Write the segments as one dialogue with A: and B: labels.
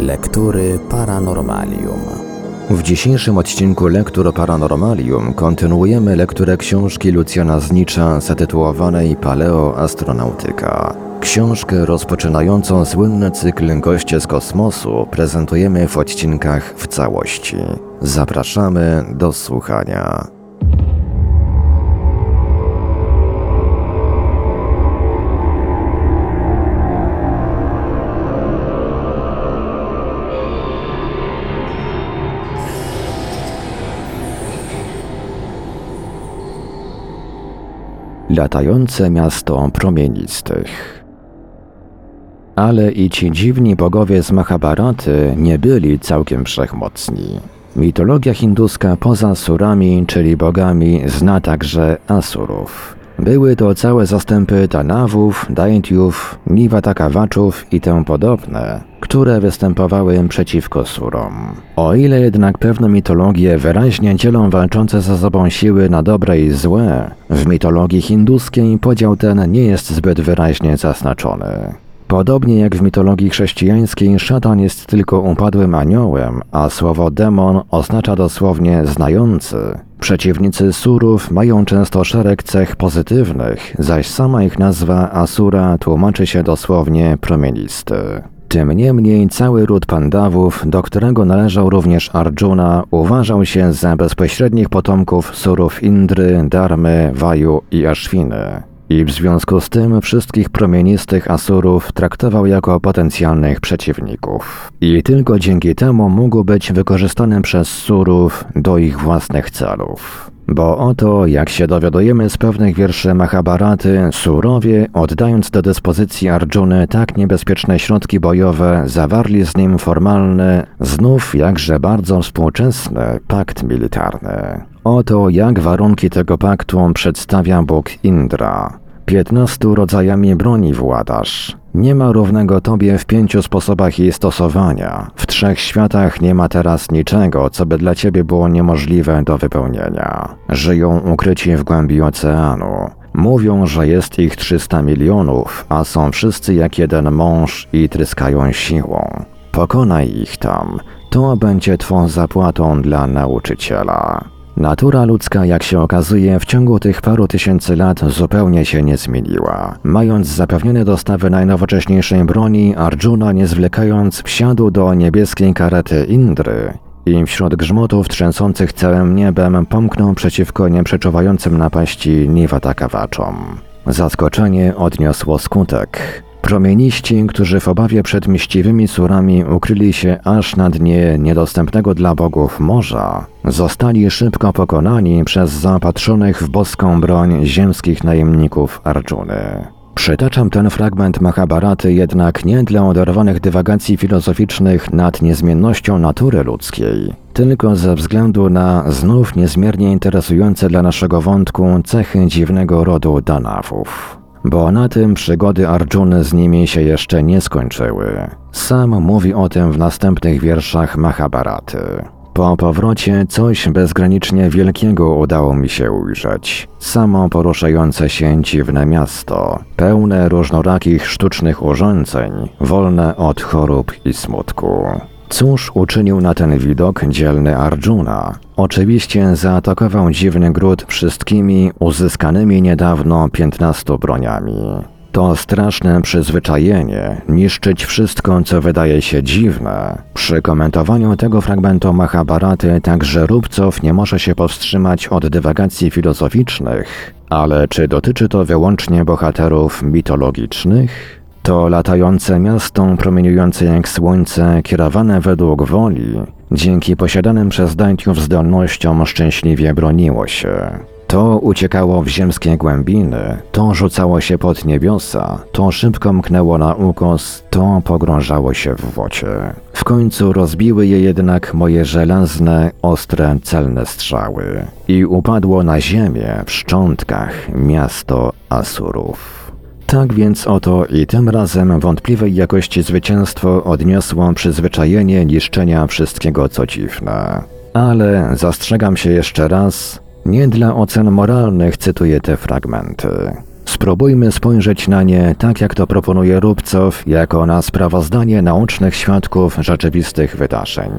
A: Lektury Paranormalium.
B: W dzisiejszym odcinku Lektur Paranormalium kontynuujemy lekturę książki Lucjana Znicza zatytułowanej Paleoastronautyka. Książkę rozpoczynającą słynny cykl Goście z kosmosu prezentujemy w odcinkach w całości. Zapraszamy do słuchania. Latające miasto promienistych. Ale i ci dziwni bogowie z Mahabharaty nie byli całkiem wszechmocni. Mitologia hinduska poza surami, czyli bogami, zna także asurów. Były to całe zastępy Danawów, Daintiów, Niwatakawaczów i tym podobne, które występowały przeciwko Surom. O ile jednak pewne mitologie wyraźnie dzielą walczące ze sobą siły na dobre i złe, w mitologii hinduskiej podział ten nie jest zbyt wyraźnie zaznaczony. Podobnie jak w mitologii chrześcijańskiej, szatan jest tylko upadłym aniołem, a słowo demon oznacza dosłownie znający. Przeciwnicy surów mają często szereg cech pozytywnych, zaś sama ich nazwa Asura tłumaczy się dosłownie promienisty. Tym niemniej cały ród Pandawów, do którego należał również Arjuna, uważał się za bezpośrednich potomków surów Indry, Darmy, Waju i Ashwiny. I w związku z tym wszystkich promienistych Asurów traktował jako potencjalnych przeciwników. I tylko dzięki temu mógł być wykorzystany przez Surów do ich własnych celów. Bo oto, jak się dowiadujemy z pewnych wierszy Mahabharaty, Surowie, oddając do dyspozycji Arjuny tak niebezpieczne środki bojowe, zawarli z nim formalny, znów jakże bardzo współczesny pakt militarny. Oto jak warunki tego paktu przedstawia Bóg Indra. Piętnastu rodzajami broni władasz. Nie ma równego tobie w pięciu sposobach jej stosowania. W trzech światach nie ma teraz niczego, co by dla ciebie było niemożliwe do wypełnienia. Żyją ukryci w głębi oceanu. Mówią, że jest ich 300 milionów, a są wszyscy jak jeden mąż i tryskają siłą. Pokonaj ich tam. To będzie twą zapłatą dla nauczyciela. Natura ludzka, jak się okazuje, w ciągu tych paru tysięcy lat zupełnie się nie zmieniła. Mając zapewnione dostawy najnowocześniejszej broni, Arjuna, nie zwlekając, wsiadł do niebieskiej karety Indry i wśród grzmotów trzęsących całym niebem pomknął przeciwko nieprzeczuwającym napaści Niwatakawaczom. Zaskoczenie odniosło skutek. Promieniści, którzy w obawie przed mściwymi surami ukryli się aż na dnie niedostępnego dla bogów morza, zostali szybko pokonani przez zaopatrzonych w boską broń ziemskich najemników Arjuny. Przytaczam ten fragment Mahabharaty jednak nie dla oderwanych dywagacji filozoficznych nad niezmiennością natury ludzkiej, tylko ze względu na znów niezmiernie interesujące dla naszego wątku cechy dziwnego rodu Danawów bo na tym przygody Arjuny z nimi się jeszcze nie skończyły. Sam mówi o tym w następnych wierszach Mahabharaty. Po powrocie coś bezgranicznie wielkiego udało mi się ujrzeć. Samo poruszające się dziwne miasto, pełne różnorakich sztucznych urządzeń, wolne od chorób i smutku. Cóż uczynił na ten widok dzielny Arjuna? Oczywiście zaatakował dziwny gród wszystkimi uzyskanymi niedawno piętnastu broniami. To straszne przyzwyczajenie, niszczyć wszystko, co wydaje się dziwne. Przy komentowaniu tego fragmentu Mahabharaty także Rubcow nie może się powstrzymać od dywagacji filozoficznych, ale czy dotyczy to wyłącznie bohaterów mitologicznych? To latające miasto promieniujące jak słońce, kierowane według woli, dzięki posiadanym przez Dańtiów zdolnościom szczęśliwie broniło się. To uciekało w ziemskie głębiny, to rzucało się pod niebiosa, to szybko mknęło na ukos, to pogrążało się w wocie. W końcu rozbiły je jednak moje żelazne, ostre, celne strzały i upadło na ziemię w szczątkach miasto Asurów. Tak więc oto i tym razem wątpliwej jakości zwycięstwo odniosło przyzwyczajenie niszczenia wszystkiego co dziwne. Ale zastrzegam się jeszcze raz, nie dla ocen moralnych cytuję te fragmenty. Spróbujmy spojrzeć na nie tak, jak to proponuje Rubcow, jako na sprawozdanie naucznych świadków rzeczywistych wydarzeń.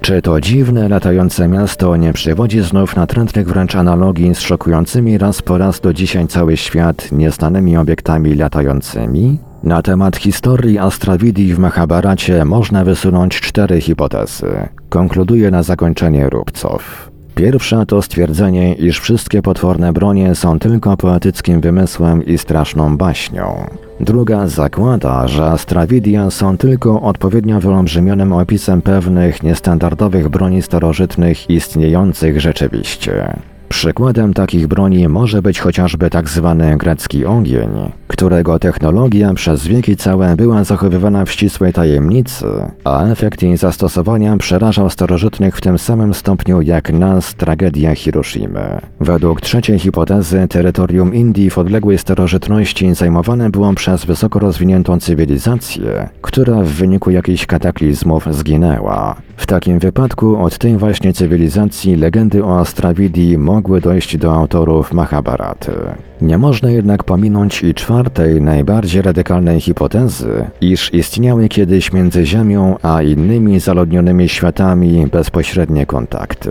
B: Czy to dziwne, latające miasto nie przywodzi znów natrętnych wręcz analogii z szokującymi raz po raz do dzisiaj cały świat nieznanymi obiektami latającymi? Na temat historii Astrawidi w Mahabharacie można wysunąć cztery hipotezy. Konkluduje na zakończenie Rubcow. Pierwsza to stwierdzenie, iż wszystkie potworne bronie są tylko poetyckim wymysłem i straszną baśnią. Druga zakłada, że Astravidia są tylko odpowiednio wyolbrzymionym opisem pewnych niestandardowych broni starożytnych istniejących rzeczywiście. Przykładem takich broni może być chociażby tzw. Tak grecki ogień, którego technologia przez wieki całe była zachowywana w ścisłej tajemnicy, a efekt jej zastosowania przerażał starożytnych w tym samym stopniu jak nas tragedia Hiroshimy. Według trzeciej hipotezy terytorium Indii w odległej starożytności zajmowane było przez wysoko rozwiniętą cywilizację, która w wyniku jakichś kataklizmów zginęła. W takim wypadku od tej właśnie cywilizacji legendy o Astrawidi mogły dojść do autorów Mahabharaty. Nie można jednak pominąć i czwartej, najbardziej radykalnej hipotezy, iż istniały kiedyś między Ziemią a innymi zaludnionymi światami bezpośrednie kontakty.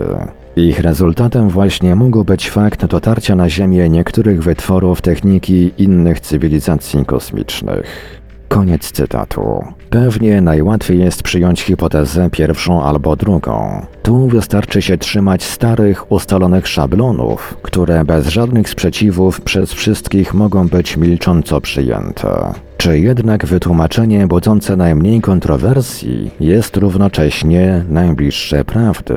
B: Ich rezultatem właśnie mógł być fakt dotarcia na Ziemię niektórych wytworów techniki innych cywilizacji kosmicznych. Koniec cytatu. Pewnie najłatwiej jest przyjąć hipotezę pierwszą albo drugą. Tu wystarczy się trzymać starych, ustalonych szablonów, które bez żadnych sprzeciwów przez wszystkich mogą być milcząco przyjęte. Czy jednak wytłumaczenie budzące najmniej kontrowersji jest równocześnie najbliższe prawdy?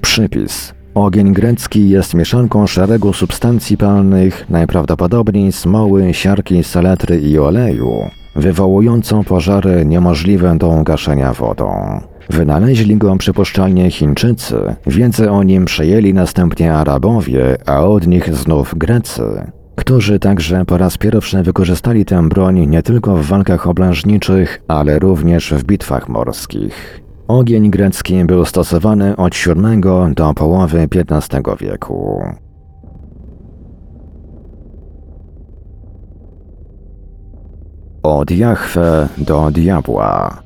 B: Przypis Ogień grecki jest mieszanką szeregu substancji palnych, najprawdopodobniej smoły, siarki, saletry i oleju, wywołującą pożary niemożliwe do gaszenia wodą. Wynaleźli go przypuszczalnie Chińczycy, wiedzę o nim przejęli następnie Arabowie, a od nich znów Grecy, którzy także po raz pierwszy wykorzystali tę broń nie tylko w walkach oblężniczych, ale również w bitwach morskich. Ogień grecki był stosowany od VII do połowy XV wieku. Od Jahwe do diabła.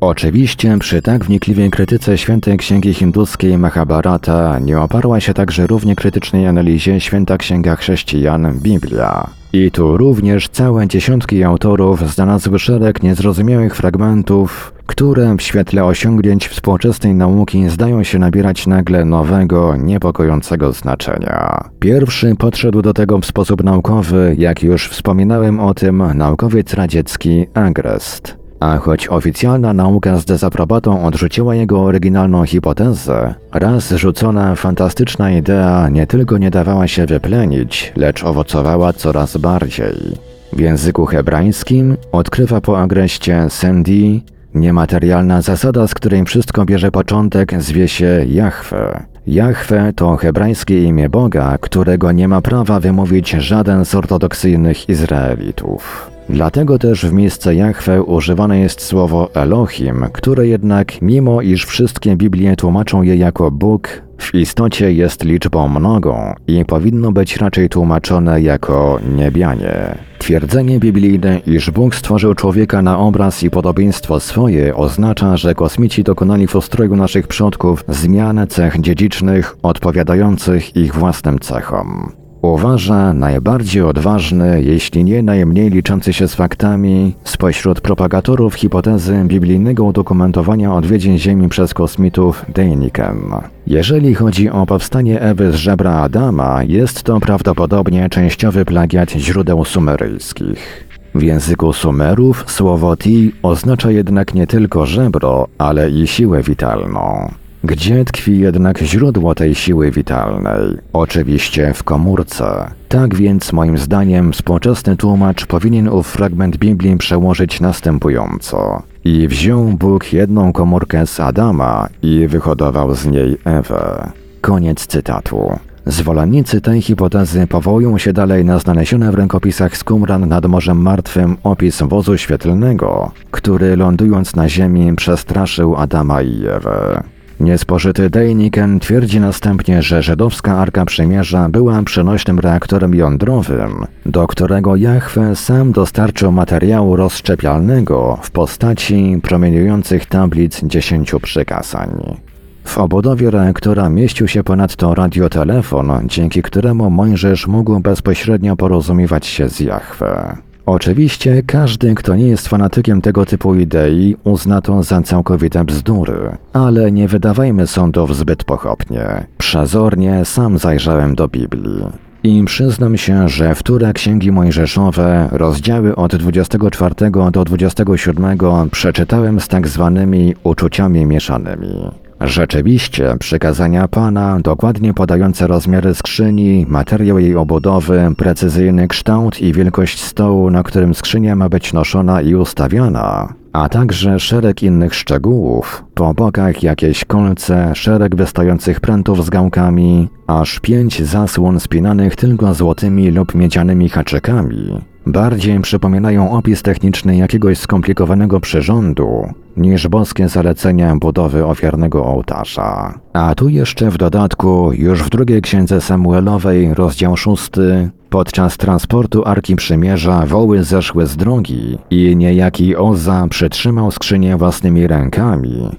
B: Oczywiście przy tak wnikliwej krytyce świętej księgi hinduskiej Mahabharata nie oparła się także równie krytycznej analizie święta księga chrześcijan Biblia. I tu również całe dziesiątki autorów znalazły szereg niezrozumiałych fragmentów, które w świetle osiągnięć współczesnej nauki zdają się nabierać nagle nowego, niepokojącego znaczenia. Pierwszy podszedł do tego w sposób naukowy, jak już wspominałem o tym, naukowiec radziecki Agrest. A choć oficjalna nauka z dezaprobatą odrzuciła jego oryginalną hipotezę, raz rzucona fantastyczna idea nie tylko nie dawała się wyplenić, lecz owocowała coraz bardziej. W języku hebrajskim odkrywa po agreście Sandy niematerialna zasada, z której wszystko bierze początek, zwie się Jahwe. Jahwe to hebrajskie imię Boga, którego nie ma prawa wymówić żaden z ortodoksyjnych Izraelitów. Dlatego też w miejsce Jahwe używane jest słowo Elohim, które jednak, mimo iż wszystkie Biblie tłumaczą je jako Bóg, w istocie jest liczbą mnogą i powinno być raczej tłumaczone jako niebianie. Twierdzenie biblijne, iż Bóg stworzył człowieka na obraz i podobieństwo swoje, oznacza, że kosmici dokonali w ustroju naszych przodków zmian cech dziedzicznych odpowiadających ich własnym cechom. Uważa najbardziej odważny, jeśli nie najmniej liczący się z faktami, spośród propagatorów hipotezy biblijnego udokumentowania odwiedzin Ziemi przez kosmitów Dejnikiem. Jeżeli chodzi o powstanie Ewy z żebra Adama, jest to prawdopodobnie częściowy plagiat źródeł sumeryjskich. W języku Sumerów słowo ti oznacza jednak nie tylko żebro, ale i siłę witalną. Gdzie tkwi jednak źródło tej siły witalnej? Oczywiście w komórce. Tak więc moim zdaniem współczesny tłumacz powinien ów fragment Biblii przełożyć następująco. I wziął Bóg jedną komórkę z Adama i wyhodował z niej Ewę. Koniec cytatu. Zwolennicy tej hipotezy powołują się dalej na znalezione w rękopisach z Qumran nad Morzem Martwym opis wozu świetlnego, który lądując na ziemi przestraszył Adama i Ewę. Niespożyty Dejniken twierdzi następnie, że żydowska Arka Przymierza była przenośnym reaktorem jądrowym, do którego Jahwe sam dostarczył materiału rozszczepialnego w postaci promieniujących tablic dziesięciu przykazań. W obudowie reaktora mieścił się ponadto radiotelefon, dzięki któremu Mojżesz mógł bezpośrednio porozumiewać się z Jahwe. Oczywiście każdy, kto nie jest fanatykiem tego typu idei, uzna to za całkowite bzdury, ale nie wydawajmy sądów zbyt pochopnie. Przezornie sam zajrzałem do Biblii. I przyznam się, że wtóre księgi mojżeszowe, rozdziały od 24 do 27 przeczytałem z tak zwanymi uczuciami mieszanymi. Rzeczywiście, przykazania Pana, dokładnie podające rozmiary skrzyni, materiał jej obudowy, precyzyjny kształt i wielkość stołu, na którym skrzynia ma być noszona i ustawiana, a także szereg innych szczegółów, po bokach jakieś kolce, szereg wystających prętów z gałkami, aż pięć zasłon spinanych tylko złotymi lub miedzianymi haczykami, bardziej przypominają opis techniczny jakiegoś skomplikowanego przyrządu, niż boskie zalecenia budowy ofiarnego ołtarza. A tu jeszcze w dodatku, już w drugiej księdze Samuelowej, rozdział szósty, podczas transportu Arki Przymierza woły zeszły z drogi i niejaki Oza przytrzymał skrzynię własnymi rękami,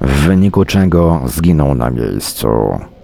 B: w wyniku czego zginął na miejscu.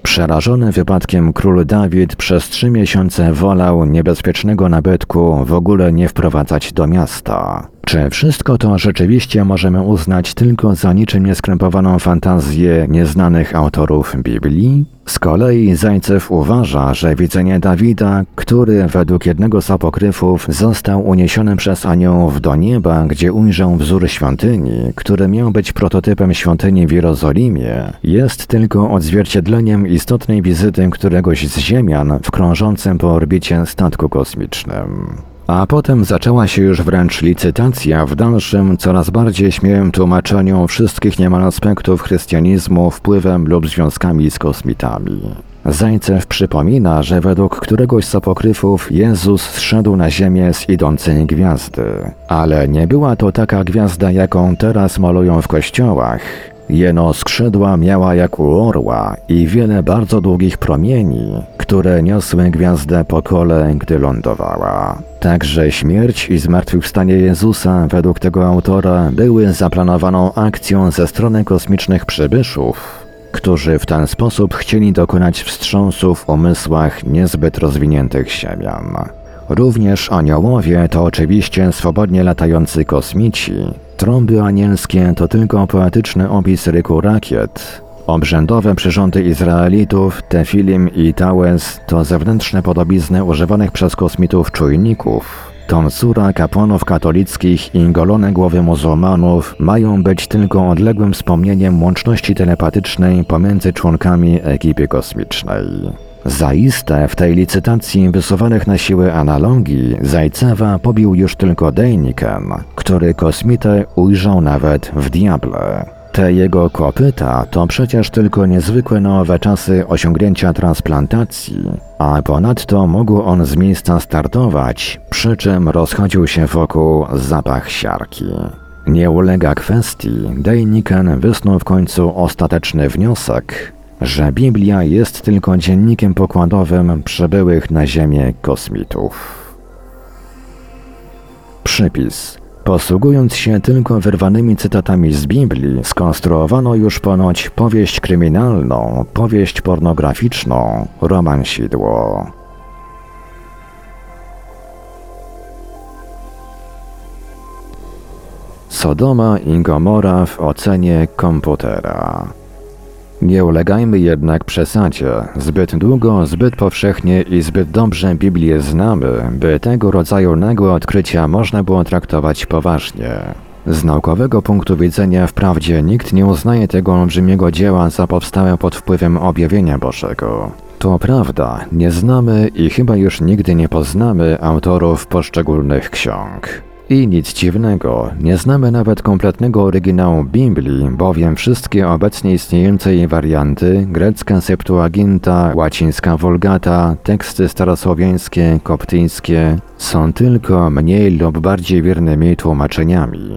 B: Przerażony wypadkiem król Dawid przez trzy miesiące wolał niebezpiecznego nabytku w ogóle nie wprowadzać do miasta. Czy wszystko to rzeczywiście możemy uznać tylko za niczym nieskrępowaną fantazję nieznanych autorów Biblii? Z kolei Zajcew uważa, że widzenie Dawida, który według jednego z apokryfów został uniesiony przez aniołów do nieba, gdzie ujrzał wzór świątyni, który miał być prototypem świątyni w Jerozolimie, jest tylko odzwierciedleniem istotnej wizyty któregoś z Ziemian w krążącym po orbicie statku kosmicznym. A potem zaczęła się już wręcz licytacja w dalszym, coraz bardziej śmiałym tłumaczeniu wszystkich niemal aspektów chrystianizmu wpływem lub związkami z kosmitami. Zajcew przypomina, że według któregoś z apokryfów Jezus zszedł na ziemię z idącej gwiazdy. Ale nie była to taka gwiazda, jaką teraz malują w kościołach, Jeno skrzydła miała jak u orła i wiele bardzo długich promieni, które niosły gwiazdę po kole, gdy lądowała. Także śmierć i zmartwychwstanie Jezusa według tego autora były zaplanowaną akcją ze strony kosmicznych przybyszów, którzy w ten sposób chcieli dokonać wstrząsu w umysłach niezbyt rozwiniętych ziemian. Również aniołowie to oczywiście swobodnie latający kosmici. Trąby anielskie to tylko poetyczny opis ryku rakiet. Obrzędowe przyrządy Izraelitów, Tefilim i Tałes to zewnętrzne podobizny używanych przez kosmitów czujników. Tonsura kapłanów katolickich i golone głowy muzułmanów mają być tylko odległym wspomnieniem łączności telepatycznej pomiędzy członkami ekipy kosmicznej. Zaiste w tej licytacji wysuwanych na siłę analogii Zajcewa pobił już tylko Dejniken, który kosmitę ujrzał nawet w diable. Te jego kopyta to przecież tylko niezwykłe nowe czasy osiągnięcia transplantacji, a ponadto mógł on z miejsca startować, przy czym rozchodził się wokół zapach siarki. Nie ulega kwestii, Dejniken wysnuł w końcu ostateczny wniosek, że Biblia jest tylko dziennikiem pokładowym przybyłych na Ziemię kosmitów. Przypis. Posługując się tylko wyrwanymi cytatami z Biblii, skonstruowano już ponoć powieść kryminalną, powieść pornograficzną, romansidło. Sodoma i Gomora w ocenie komputera. Nie ulegajmy jednak przesadzie. Zbyt długo, zbyt powszechnie i zbyt dobrze Biblię znamy, by tego rodzaju nagłe odkrycia można było traktować poważnie. Z naukowego punktu widzenia wprawdzie nikt nie uznaje tego olbrzymiego dzieła za powstałe pod wpływem objawienia Bożego. To prawda, nie znamy i chyba już nigdy nie poznamy autorów poszczególnych ksiąg. I nic dziwnego, nie znamy nawet kompletnego oryginału Biblii, bowiem wszystkie obecnie istniejące jej warianty, grecka Septuaginta, łacińska Vulgata, teksty starosłowiańskie, koptyjskie, są tylko mniej lub bardziej wiernymi tłumaczeniami.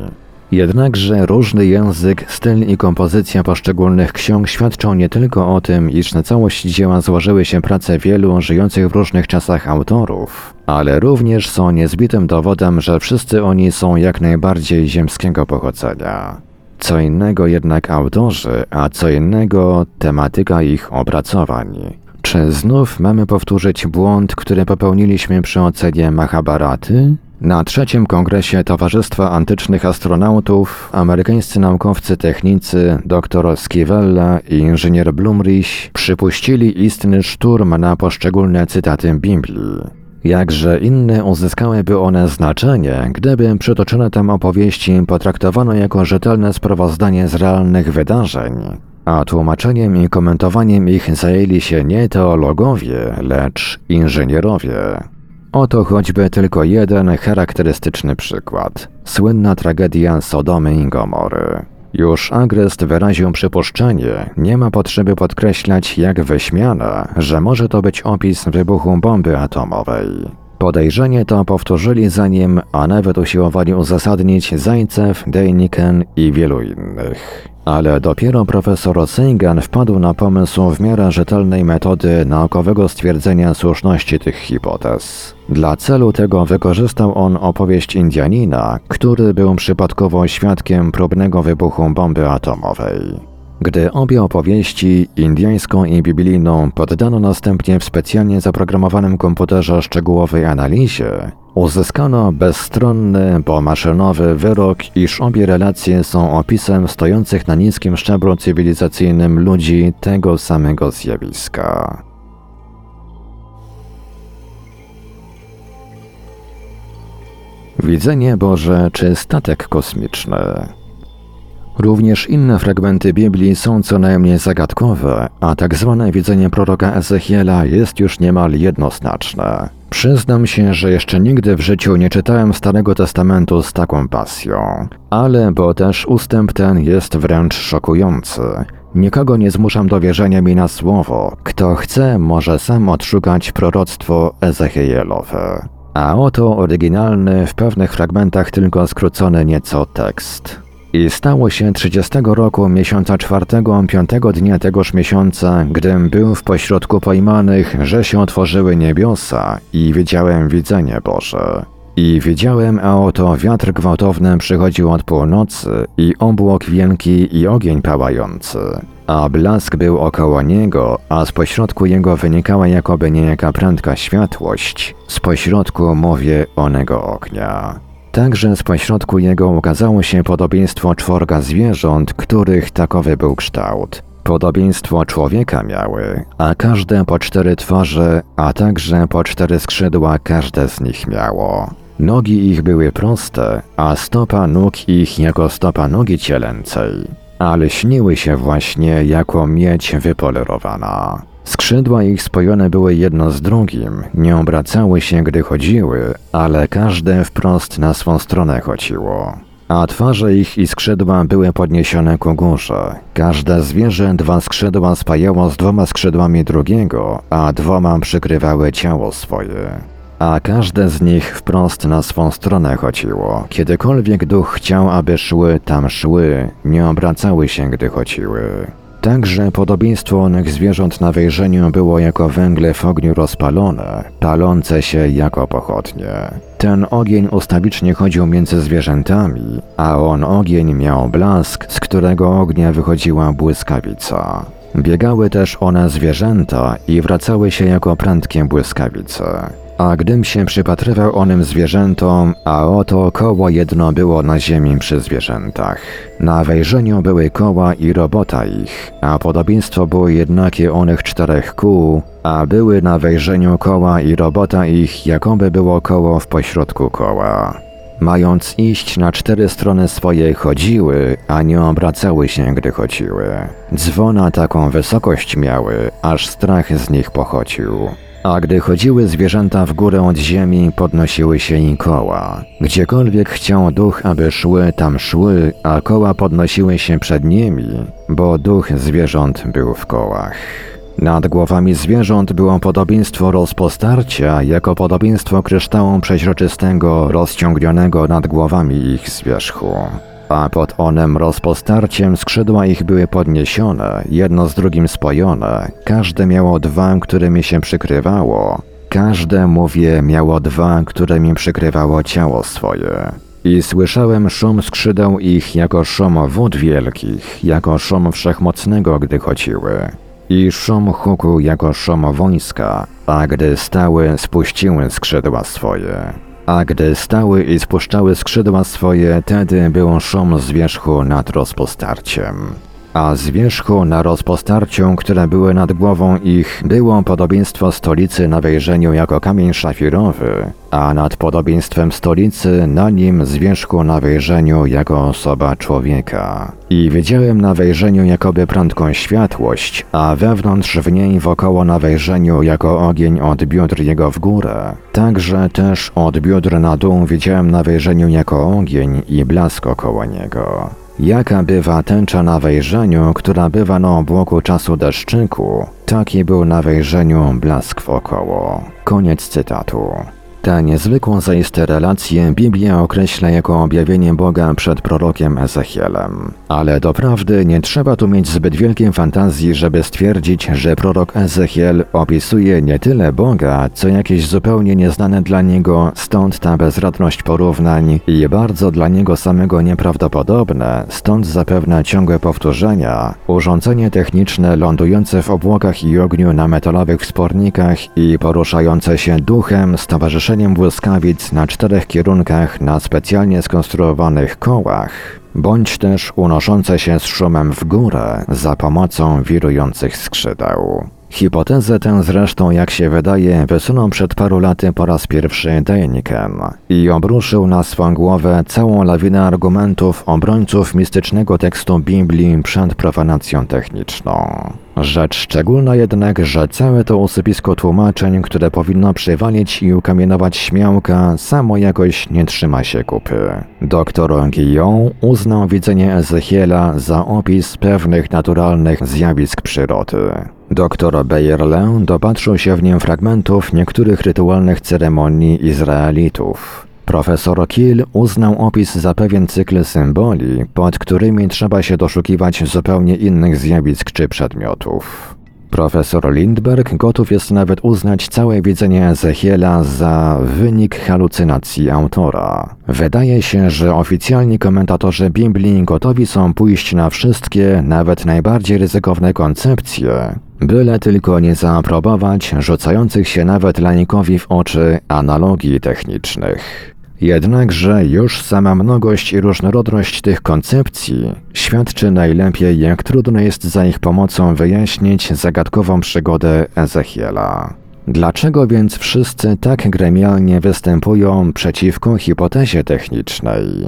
B: Jednakże różny język, styl i kompozycja poszczególnych ksiąg świadczą nie tylko o tym, iż na całość dzieła złożyły się prace wielu żyjących w różnych czasach autorów, ale również są niezbitym dowodem, że wszyscy oni są jak najbardziej ziemskiego pochodzenia. Co innego jednak autorzy, a co innego tematyka ich opracowań. Czy znów mamy powtórzyć błąd, który popełniliśmy przy ocenie Mahabharaty? Na trzecim kongresie Towarzystwa Antycznych Astronautów amerykańscy naukowcy technicy dr Skivella i inżynier Blumrich przypuścili istny szturm na poszczególne cytaty Biblii. Jakże inne uzyskałyby one znaczenie, gdyby przytoczone tam opowieści potraktowano jako rzetelne sprawozdanie z realnych wydarzeń, a tłumaczeniem i komentowaniem ich zajęli się nie teologowie, lecz inżynierowie. Oto choćby tylko jeden charakterystyczny przykład. Słynna tragedia Sodomy i Gomory. Już Agrest wyraził przypuszczenie, nie ma potrzeby podkreślać jak wyśmiane, że może to być opis wybuchu bomby atomowej. Podejrzenie to powtórzyli za nim, a nawet usiłowali uzasadnić Zajcew, Dejniken i wielu innych. Ale dopiero profesor Seigan wpadł na pomysł w miarę rzetelnej metody naukowego stwierdzenia słuszności tych hipotez. Dla celu tego wykorzystał on opowieść Indianina, który był przypadkowo świadkiem próbnego wybuchu bomby atomowej. Gdy obie opowieści, indyjską i biblijną, poddano następnie w specjalnie zaprogramowanym komputerze szczegółowej analizie, uzyskano bezstronny, bo maszynowy wyrok, iż obie relacje są opisem stojących na niskim szczeblu cywilizacyjnym ludzi tego samego zjawiska. Widzenie Boże czy statek kosmiczny Również inne fragmenty Biblii są co najmniej zagadkowe, a tak zwane widzenie proroka Ezechiela jest już niemal jednoznaczne. Przyznam się, że jeszcze nigdy w życiu nie czytałem Starego Testamentu z taką pasją, ale bo też ustęp ten jest wręcz szokujący. Nikogo nie zmuszam do wierzenia mi na słowo. Kto chce, może sam odszukać proroctwo Ezechielowe. A oto oryginalny, w pewnych fragmentach tylko skrócony nieco tekst. I stało się 30 roku miesiąca czwartego, piątego dnia tegoż miesiąca, gdym był w pośrodku pojmanych, że się otworzyły niebiosa i widziałem widzenie Boże. I widziałem, a oto wiatr gwałtowny przychodził od północy i obłok wielki i ogień pałający. A blask był około niego, a z pośrodku jego wynikała jakoby niejaka prędka światłość. Z pośrodku mówię onego ognia. Także z pośrodku jego ukazało się podobieństwo czworga zwierząt, których takowy był kształt. Podobieństwo człowieka miały, a każde po cztery twarze, a także po cztery skrzydła każde z nich miało. Nogi ich były proste, a stopa nóg ich jako stopa nogi cielęcej, ale śniły się właśnie jako miedź wypolerowana. Skrzydła ich spojone były jedno z drugim, nie obracały się, gdy chodziły, ale każde wprost na swą stronę chodziło. A twarze ich i skrzydła były podniesione ku górze. Każde zwierzę dwa skrzydła spajało z dwoma skrzydłami drugiego, a dwoma przykrywały ciało swoje. A każde z nich wprost na swą stronę chodziło. Kiedykolwiek duch chciał, aby szły, tam szły, nie obracały się, gdy chodziły. Także podobieństwo onych zwierząt na wejrzeniu było jako węgle w ogniu rozpalone, palące się jako pochodnie. Ten ogień ustawicznie chodził między zwierzętami, a on ogień miał blask, z którego ognia wychodziła błyskawica. Biegały też one zwierzęta i wracały się jako prędkie błyskawice. A gdym się przypatrywał onym zwierzętom, a oto koło jedno było na ziemi przy zwierzętach. Na wejrzeniu były koła i robota ich, a podobieństwo było jednakie onych czterech kół, a były na wejrzeniu koła i robota ich, jakoby było koło w pośrodku koła. Mając iść na cztery strony swoje chodziły, a nie obracały się, gdy chodziły. Dzwona taką wysokość miały, aż strach z nich pochodził. A gdy chodziły zwierzęta w górę od ziemi, podnosiły się i koła. Gdziekolwiek chciał duch, aby szły, tam szły, a koła podnosiły się przed nimi, bo duch zwierząt był w kołach. Nad głowami zwierząt było podobieństwo rozpostarcia, jako podobieństwo kryształu przeźroczystego rozciągnionego nad głowami ich z wierzchu. A pod onem rozpostarciem skrzydła ich były podniesione, jedno z drugim spojone, każde miało dwa, którymi się przykrywało, każde, mówię, miało dwa, którymi przykrywało ciało swoje. I słyszałem szum skrzydeł ich jako szum wód wielkich, jako szum wszechmocnego, gdy chodziły. I szum huku jako szum wojska, a gdy stały, spuściły skrzydła swoje. A gdy stały i spuszczały skrzydła swoje, tedy był szum z wierzchu nad rozpostarciem. A z wierzchu na rozpostarciu, które były nad głową ich, było podobieństwo stolicy na wejrzeniu jako kamień szafirowy, a nad podobieństwem stolicy na nim z wierzchu na wejrzeniu jako osoba człowieka. I widziałem na wejrzeniu jakoby prędką światłość, a wewnątrz w niej wokoło na wejrzeniu jako ogień od biodr jego w górę. Także też od biodr na dół widziałem na wejrzeniu jako ogień i blask około niego. Jaka bywa tęcza na wejrzeniu, która bywa na obłoku czasu deszczyku, taki był na wejrzeniu blask wokoło. Koniec cytatu. Tę niezwykłą zaiste relację Biblia określa jako objawienie Boga przed prorokiem Ezechielem. Ale doprawdy nie trzeba tu mieć zbyt wielkiej fantazji, żeby stwierdzić, że prorok Ezechiel opisuje nie tyle Boga, co jakieś zupełnie nieznane dla niego, stąd ta bezradność porównań i bardzo dla niego samego nieprawdopodobne, stąd zapewne ciągłe powtórzenia, urządzenie techniczne lądujące w obłokach i ogniu na metalowych wspornikach i poruszające się duchem stowarzyszenia przenoszeniem błyskawic na czterech kierunkach na specjalnie skonstruowanych kołach, bądź też unoszące się z szumem w górę za pomocą wirujących skrzydeł. Hipotezę tę zresztą, jak się wydaje, wysunął przed paru laty po raz pierwszy Deinken i obruszył na swą głowę całą lawinę argumentów obrońców mistycznego tekstu Biblii przed profanacją techniczną. Rzecz szczególna jednak, że całe to usypisko tłumaczeń, które powinno przywalić i ukamienować śmiałka, samo jakoś nie trzyma się kupy. Doktor Guillaume uznał widzenie Ezechiela za opis pewnych naturalnych zjawisk przyrody. Doktor Beyerle dopatrzył się w nim fragmentów niektórych rytualnych ceremonii Izraelitów. Profesor Kiel uznał opis za pewien cykl symboli, pod którymi trzeba się doszukiwać zupełnie innych zjawisk czy przedmiotów. Profesor Lindberg gotów jest nawet uznać całe widzenie Ezechiela za wynik halucynacji autora. Wydaje się, że oficjalni komentatorzy Biblii gotowi są pójść na wszystkie, nawet najbardziej ryzykowne koncepcje, byle tylko nie zaaprobować rzucających się nawet lanikowi w oczy analogii technicznych. Jednakże już sama mnogość i różnorodność tych koncepcji świadczy najlepiej, jak trudno jest za ich pomocą wyjaśnić zagadkową przygodę Ezechiela. Dlaczego więc wszyscy tak gremialnie występują przeciwko hipotezie technicznej?